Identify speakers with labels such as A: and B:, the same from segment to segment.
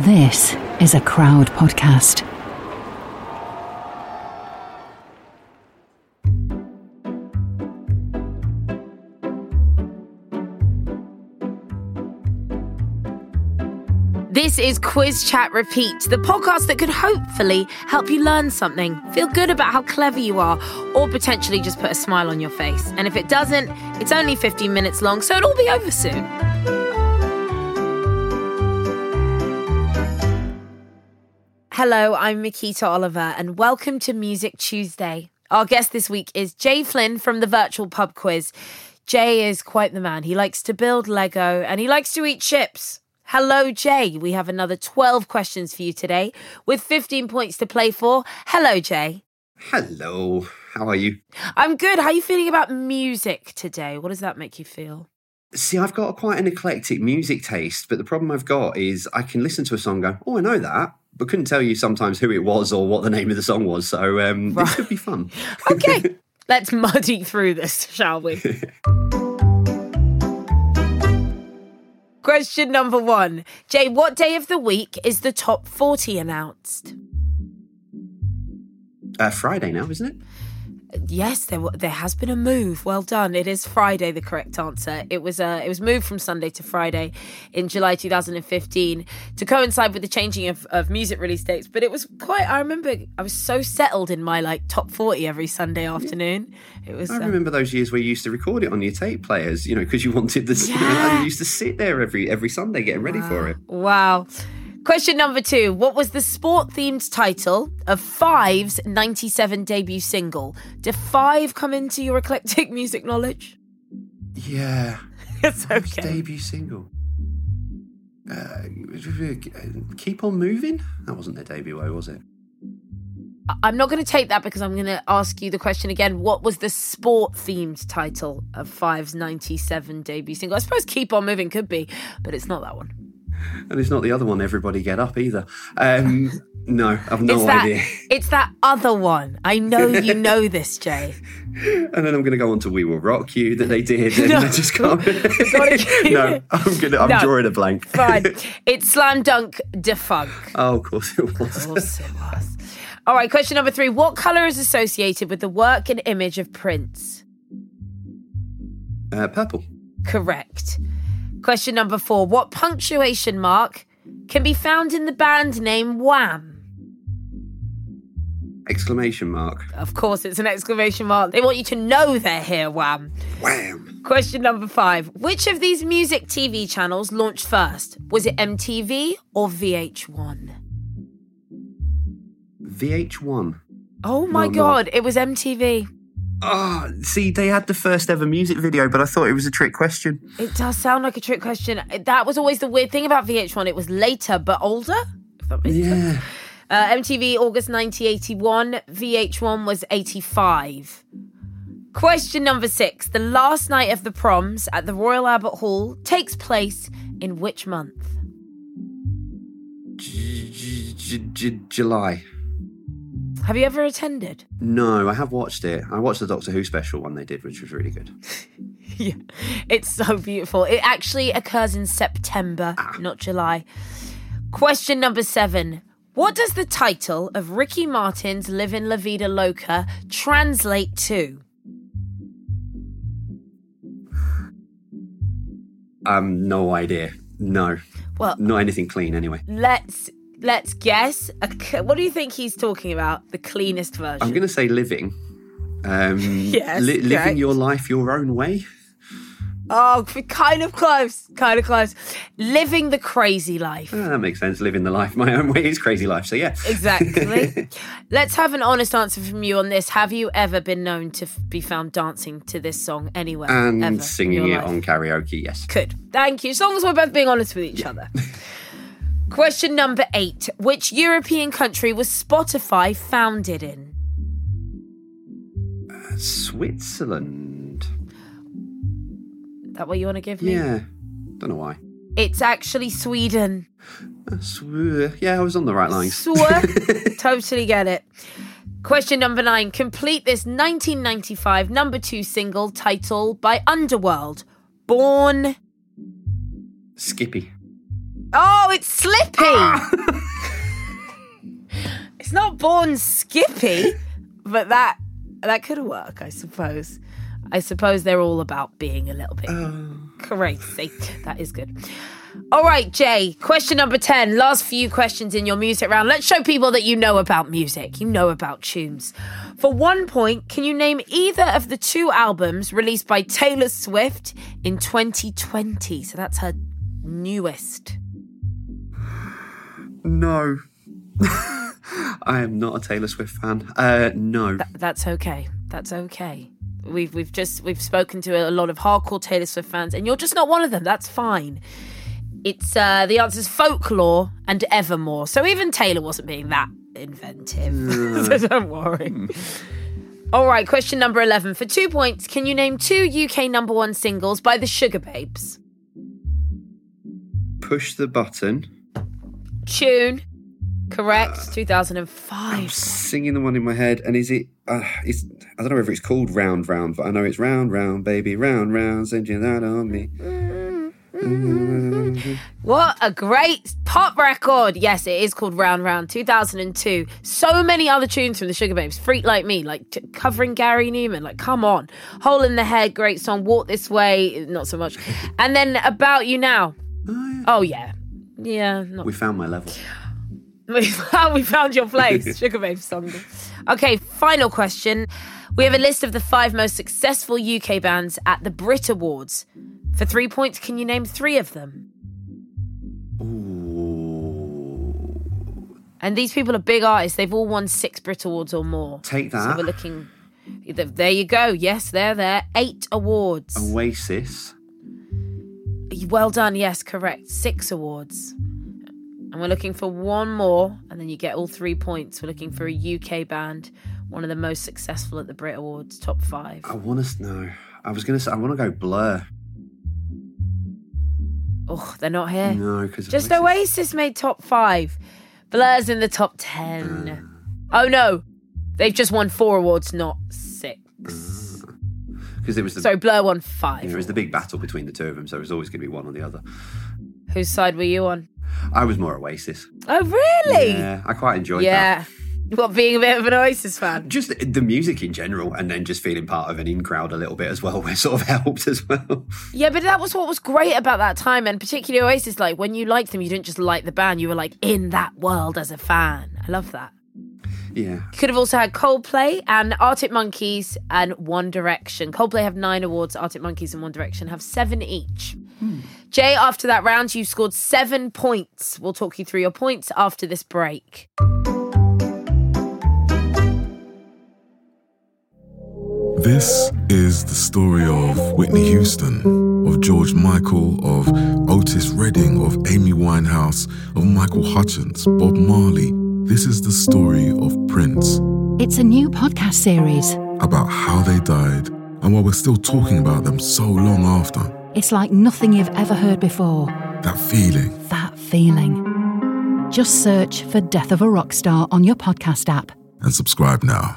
A: This is a crowd podcast.
B: This is Quiz Chat Repeat, the podcast that could hopefully help you learn something, feel good about how clever you are, or potentially just put a smile on your face. And if it doesn't, it's only 15 minutes long, so it'll be over soon. Hello, I'm Makita Oliver, and welcome to Music Tuesday. Our guest this week is Jay Flynn from the Virtual Pub Quiz. Jay is quite the man. He likes to build Lego and he likes to eat chips. Hello, Jay. We have another 12 questions for you today with 15 points to play for. Hello, Jay.
C: Hello. How are you?
B: I'm good. How are you feeling about music today? What does that make you feel?
C: See, I've got quite an eclectic music taste, but the problem I've got is I can listen to a song and go, oh, I know that, but couldn't tell you sometimes who it was or what the name of the song was. So um,
B: Right.
C: this could be fun.
B: Okay, let's muddy through this, shall we? Question number one. Jay, what day of the week is the top 40 announced?
C: uh, Friday now, isn't it?
B: Yes, there there has been a move. Well done. It is Friday the correct answer. It was uh, it was moved from Sunday to Friday in July 2015 to coincide with the changing of, of music release dates. But it was quite. I remember I was so settled in my like top 40 every Sunday afternoon. It was.
C: I
B: uh,
C: remember those years where you used to record it on your tape players, you know, because you wanted the.
B: Yeah.
C: and you used to sit there every every Sunday getting ready for it.
B: Wow. Question number two. What was the sport themed title of Five's 97 debut single? Did Five come into your eclectic music knowledge?
C: Yeah.
B: It's okay.
C: debut single? Uh, keep on moving. That wasn't their debut, was it?
B: I'm not going to take that because I'm going to ask you the question again. What was the sport themed title of Five's 97 debut single? I suppose Keep On Moving could be, but it's not that one.
C: And it's not the other one, Everybody Get Up, either. Um, no, I've no
B: it's that
C: idea.
B: it's that other one. I know you know this, Jay.
C: And then I'm going to go on to We Will Rock You that they did. And
B: No.
C: I just can't. no, I'm going to, I'm
B: No.
C: drawing a blank.
B: Fine. It's Slam Dunk Da Funk.
C: oh, of course it was.
B: Of course it was. All right, question number three. What colour is associated with the work and image of Prince?
C: Uh, purple.
B: Correct. Question number four. What punctuation mark can be found in the band name Wham?
C: Exclamation mark.
B: Of course, it's an exclamation mark. They want you to know they're here, Wham.
C: Wham.
B: Question number five. Which of these music TV channels launched first? Was it MTV or VH1?
C: VH1.
B: Oh my
C: No.
B: God, it was MTV.
C: Oh, see, they had the first ever music video, but I thought it was a trick question.
B: It does sound like a trick question. That was always the weird thing about VH1. It was later but older. If that makes sense.
C: Yeah.
B: Uh, MTV August 1981. VH1 was 85. Question number six. The last night of the proms at the Royal Albert Hall takes place in which month?
C: July.
B: Have you ever attended?
C: No, I have watched it. I watched the Doctor Who special one they did, which was really good.
B: yeah. It's so beautiful. It actually occurs in September, not July. Question number seven. What does the title of Ricky Martin's Livin' La Vida Loca translate to?
C: I um, no idea. No,
B: Well,
C: not anything clean anyway.
B: let's let's guess. A What do you think he's talking about? The cleanest version.
C: I'm going to say living. Um,
B: Yes,
C: li-
B: correct.
C: living your life your own way.
B: Oh, kind of close. Kind of close. Living the crazy life.
C: Ah, that makes sense. Living the life my own way is crazy life. So yeah.
B: Exactly. Let's have an honest answer from you on this. Have you ever been known to f- be found dancing to this song anywhere?
C: and singing it
B: life?
C: on karaoke. Yes.
B: Good. Thank you. As long as we're both being honest with each other. Question number eight. Which European country was Spotify founded in?
C: Switzerland.
B: That what you want to give me?
C: Yeah. Don't know why.
B: It's actually Sweden.
C: Uh, sw- Yeah, I was on the right lines.
B: Swear. totally get it. Question number nine. Complete this 1995 number two single title by Underworld. Born.
C: Skippy.
B: Oh, it's Slippy. it's not Born Skippy, but that that could work, I suppose. I suppose they're all about being a little bit oh. crazy. That is good. All right, Jay. Question number 10. Last few questions in your music round. Let's show people that you know about music, you know about tunes. For one point, can you name either of the two albums released by Taylor Swift in 2020? So that's her newest.
C: No. I am not a Taylor Swift fan. Uh, no.
B: That's okay. That's okay. We've we've just we've spoken to a lot of hardcore Taylor Swift fans, and you're just not one of them. That's fine. It's uh, the answer's folklore and Evermore. So even Taylor wasn't being that inventive. so don't worry. All right, question number eleven for two points. Can you name two UK number one singles by the Sugababes?
C: Push the button.
B: Tune, correct. Thousand and five.
C: Singing the one in my head, and is it? Uh, it's I don't know whether it's called Round Round, but I know it's Round Round, baby, Round Round, send you that on me.
B: What a great pop record. Yes, it is called Round Round 2002. So many other tunes from the Sugababes. Freak Like Me, like t- covering Gary Numan. Like, come on. Hole in the Head, great song. Walk This Way, not so much. And then About You Now. Oh, yeah. Yeah, not
C: We found my level.
B: we found, we found your place. Sugababes song. Okay, final question. We have a list of the five most successful UK bands at the Brit Awards. For three points, can you name three of them?
C: Ooh.
B: And these people are big artists. They've all won six Brit Awards or more.
C: Take
B: So
C: that.
B: we're looking. There you go. Yes, they're there. Eight awards.
C: Oasis.
B: Well done. Yes, correct. Six awards. And we're looking for one more, and then you get all three points. We're looking for a UK band, one of the most successful at the Brit Awards, top five.
C: I want to know. I was going to say, I want to go Blur.
B: Oh, they're not here.
C: No, because
B: Just Oasis made top five. Blur's in the top ten. Uh. Oh no, they've just won four awards, not six.
C: Because it was the
B: So Blur won five.
C: it was the big battle between the two of them, so it was always going to be one or the other.
B: Whose side were you on?
C: I was more Oasis.
B: Oh really?
C: Yeah, I quite enjoyed that.
B: Yeah. What being a bit of an Oasis fan?
C: Just the, the music in general, and then just feeling part of an in crowd a little bit as well, where sort of helped as well.
B: Yeah, but that was what was great about that time, and particularly Oasis. Like when you liked them, you didn't just like the band; you were like in that world as a fan. I love that.
C: Yeah.
B: You could have also had Coldplay and Arctic Monkeys and One Direction. Coldplay have nine awards, Arctic Monkeys and One Direction have seven each. Jay, after that round, you scored seven points. We'll talk you through your points after this break.
D: This is the story of Whitney Houston, of George Michael, of Otis Redding, of Amy Winehouse, of Michael Hutchence, Bob Marley. This is the story of Prince,
A: It's a new podcast series.
D: about how they died and why we're still talking about them so long after.
A: It's like nothing you've ever heard before.
D: That feeling.
A: That feeling. Just search for Death of a Rock Star on your podcast app.
D: And subscribe now.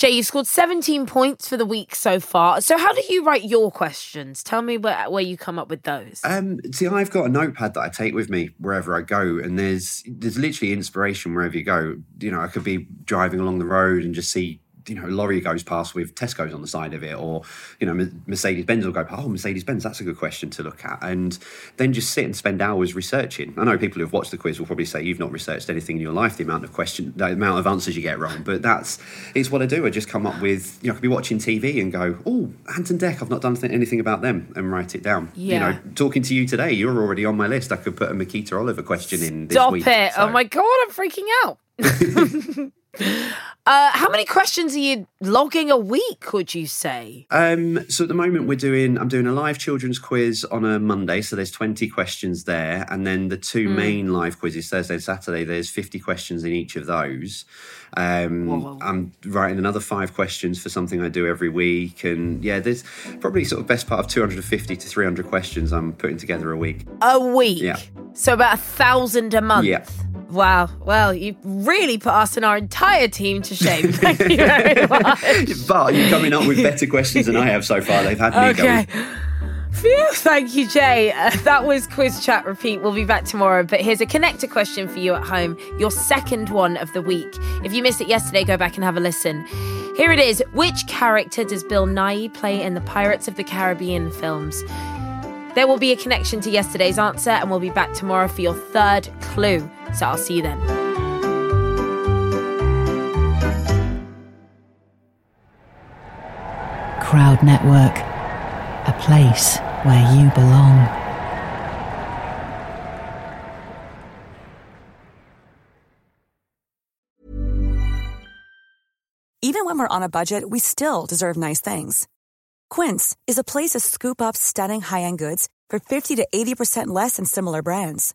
B: Jay, you've scored 17 points for the week so far. So, how do you write your questions? Tell me where, where you come up with those.
C: Um, see, I've got a notepad that I take with me wherever I go, and there's there's literally inspiration wherever you go. You know, I could be driving along the road and just see you know, lorry goes past with Tesco's on the side of it, or you know, Mercedes Benz will go, oh, Mercedes Benz, that's a good question to look at, and then just sit and spend hours researching. I know people who've watched the quiz will probably say you've not researched anything in your life, the amount of question, the amount of answers you get wrong, but that's it's what I do. I just come up with, you know, I could be watching TV and go, oh, Ant and Dec, I've not done anything about them, and write it down.
B: Yeah.
C: You know, talking to you today, you're already on my list. I could put a Makita Oliver question in this
B: Stop
C: week.
B: it.
C: Oh so-
B: Oh my God, I'm freaking out. uh, how many questions are you logging a week, would you say?
C: Um, so at the moment we're doing I'm doing a live children's quiz on a Monday, so there's 20 questions there, and then the two
B: Hmm.
C: main live quizzes Thursday and Saturday. There's 50 questions in each of those. Um,
B: Whoa.
C: I'm writing another five questions for something I do every week, and yeah, there's probably sort of best part of 250 to 300 questions I'm putting together a week.
B: A week.
C: Yeah.
B: So about a thousand a month.
C: Yeah.
B: Wow. Well, you really put us and our entire team to shame. Thank you very much.
C: But you're coming up with better questions than I have so far. They've had me
B: Okay.
C: going.
B: Phew, thank you, Jay. Uh, that was Quiz Chat Repeat. We'll be back tomorrow. But here's a connector question for you at home, your second one of the week. If you missed it yesterday, go back and have a listen. Here it is Which character does Bill Nighy play in the Pirates of the Caribbean films? There will be a connection to yesterday's answer, and we'll be back tomorrow for your third clue. So I'll see you then.
A: Crowd Network, a place where you belong.
E: Even when we're on a budget, we still deserve nice things. Quince is a place to scoop up stunning high-end goods for 50 to 80% less than similar brands.